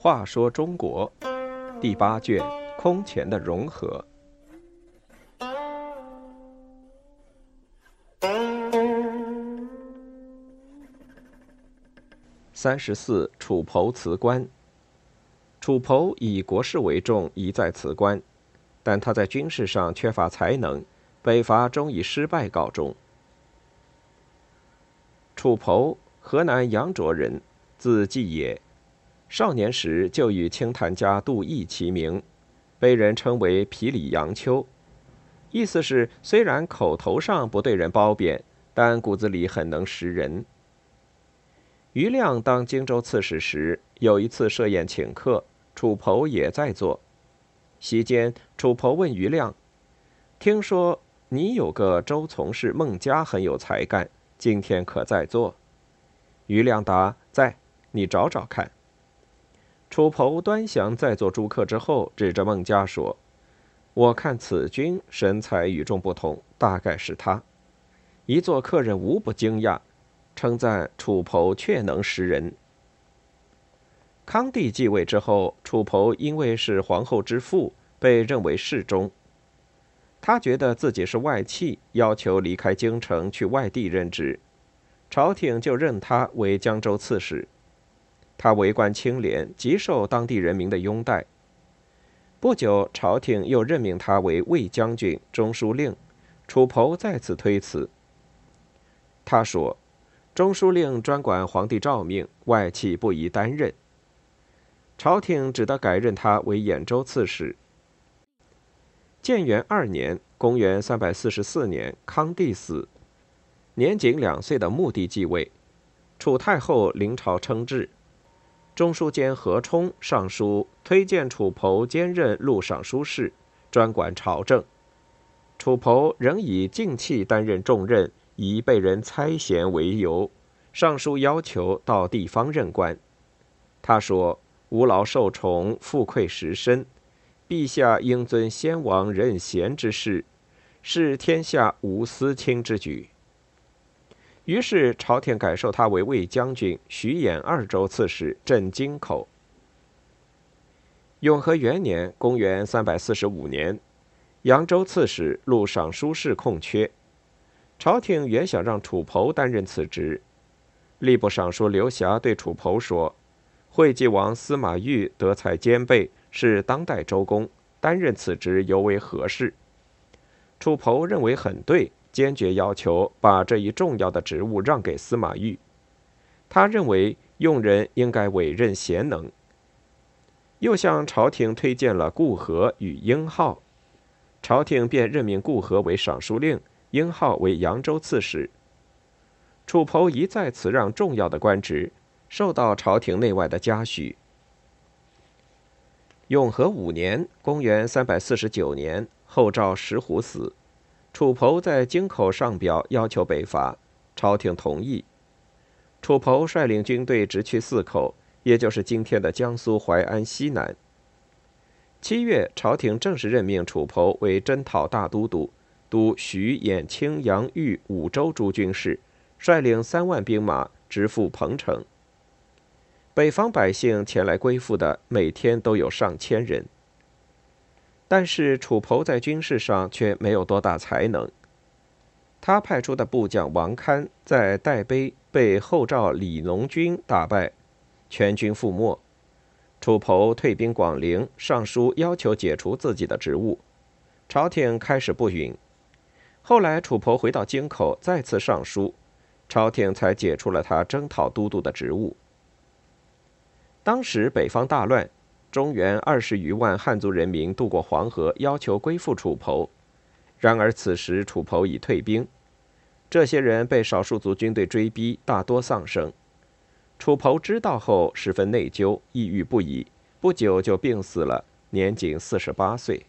话说中国第八卷空前的融合。三十四，楚侯辞官。楚侯以国事为重，一再辞官，但他在军事上缺乏才能，北伐终以失败告终。楚侯，河南阳卓人，字季野。少年时就与清谈家杜毅齐名，被人称为“皮里杨秋”，意思是虽然口头上不对人褒贬，但骨子里很能识人。余亮当荆州刺史时，有一次设宴请客，楚侯也在座。席间，楚侯问余亮：“听说你有个周从事孟家很有才干，今天可在座？”余亮答：“在，你找找看。”楚侯端详在座诸客之后，指着孟家说：“我看此君神采与众不同，大概是他。”一座客人无不惊讶，称赞楚侯确能识人。康帝继位之后，楚侯因为是皇后之父，被认为侍中。他觉得自己是外戚，要求离开京城去外地任职，朝廷就任他为江州刺史。他为官清廉，极受当地人民的拥戴。不久，朝廷又任命他为卫将军、中书令。楚侯再次推辞。他说：“中书令专管皇帝诏命，外戚不宜担任。”朝廷只得改任他为兖州刺史。建元二年（公元344年），康帝死，年仅两岁的穆帝继位，楚太后临朝称制。中书监何冲上书推荐楚侯兼任录尚书事，专管朝政。楚侯仍以静气担任重任，以被人猜嫌为由，上书要求到地方任官。他说：“吾劳受宠，富贵实深，陛下应遵先王任贤之事，是天下无私亲之举。”于是朝廷改授他为魏将军、徐兖二州刺史，镇京口。永和元年（公元345年），扬州刺史、录尚书事空缺，朝廷原想让楚侯担任此职。吏部尚书刘霞对楚侯说：“惠济王司马昱德才兼备，是当代周公，担任此职尤为合适。”楚侯认为很对。坚决要求把这一重要的职务让给司马懿。他认为用人应该委任贤能。又向朝廷推荐了顾和与英浩，朝廷便任命顾和为尚书令，英浩为扬州刺史。楚侯一再辞让重要的官职，受到朝廷内外的嘉许。永和五年（公元349年），后赵石虎死。楚侯在京口上表要求北伐，朝廷同意。楚侯率领军队直去泗口，也就是今天的江苏淮安西南。七月，朝廷正式任命楚侯为征讨大都督，督徐、兖、青、阳、豫五州诸军事，率领三万兵马直赴彭城。北方百姓前来归附的，每天都有上千人。但是楚侯在军事上却没有多大才能。他派出的部将王堪在代碑被后赵李农军打败，全军覆没。楚侯退兵广陵，上书要求解除自己的职务，朝廷开始不允。后来楚侯回到京口，再次上书，朝廷才解除了他征讨都督的职务。当时北方大乱。中原二十余万汉族人民渡过黄河，要求归附楚侯。然而此时楚侯已退兵，这些人被少数族军队追逼，大多丧生。楚侯知道后十分内疚，抑郁不已，不久就病死了，年仅四十八岁。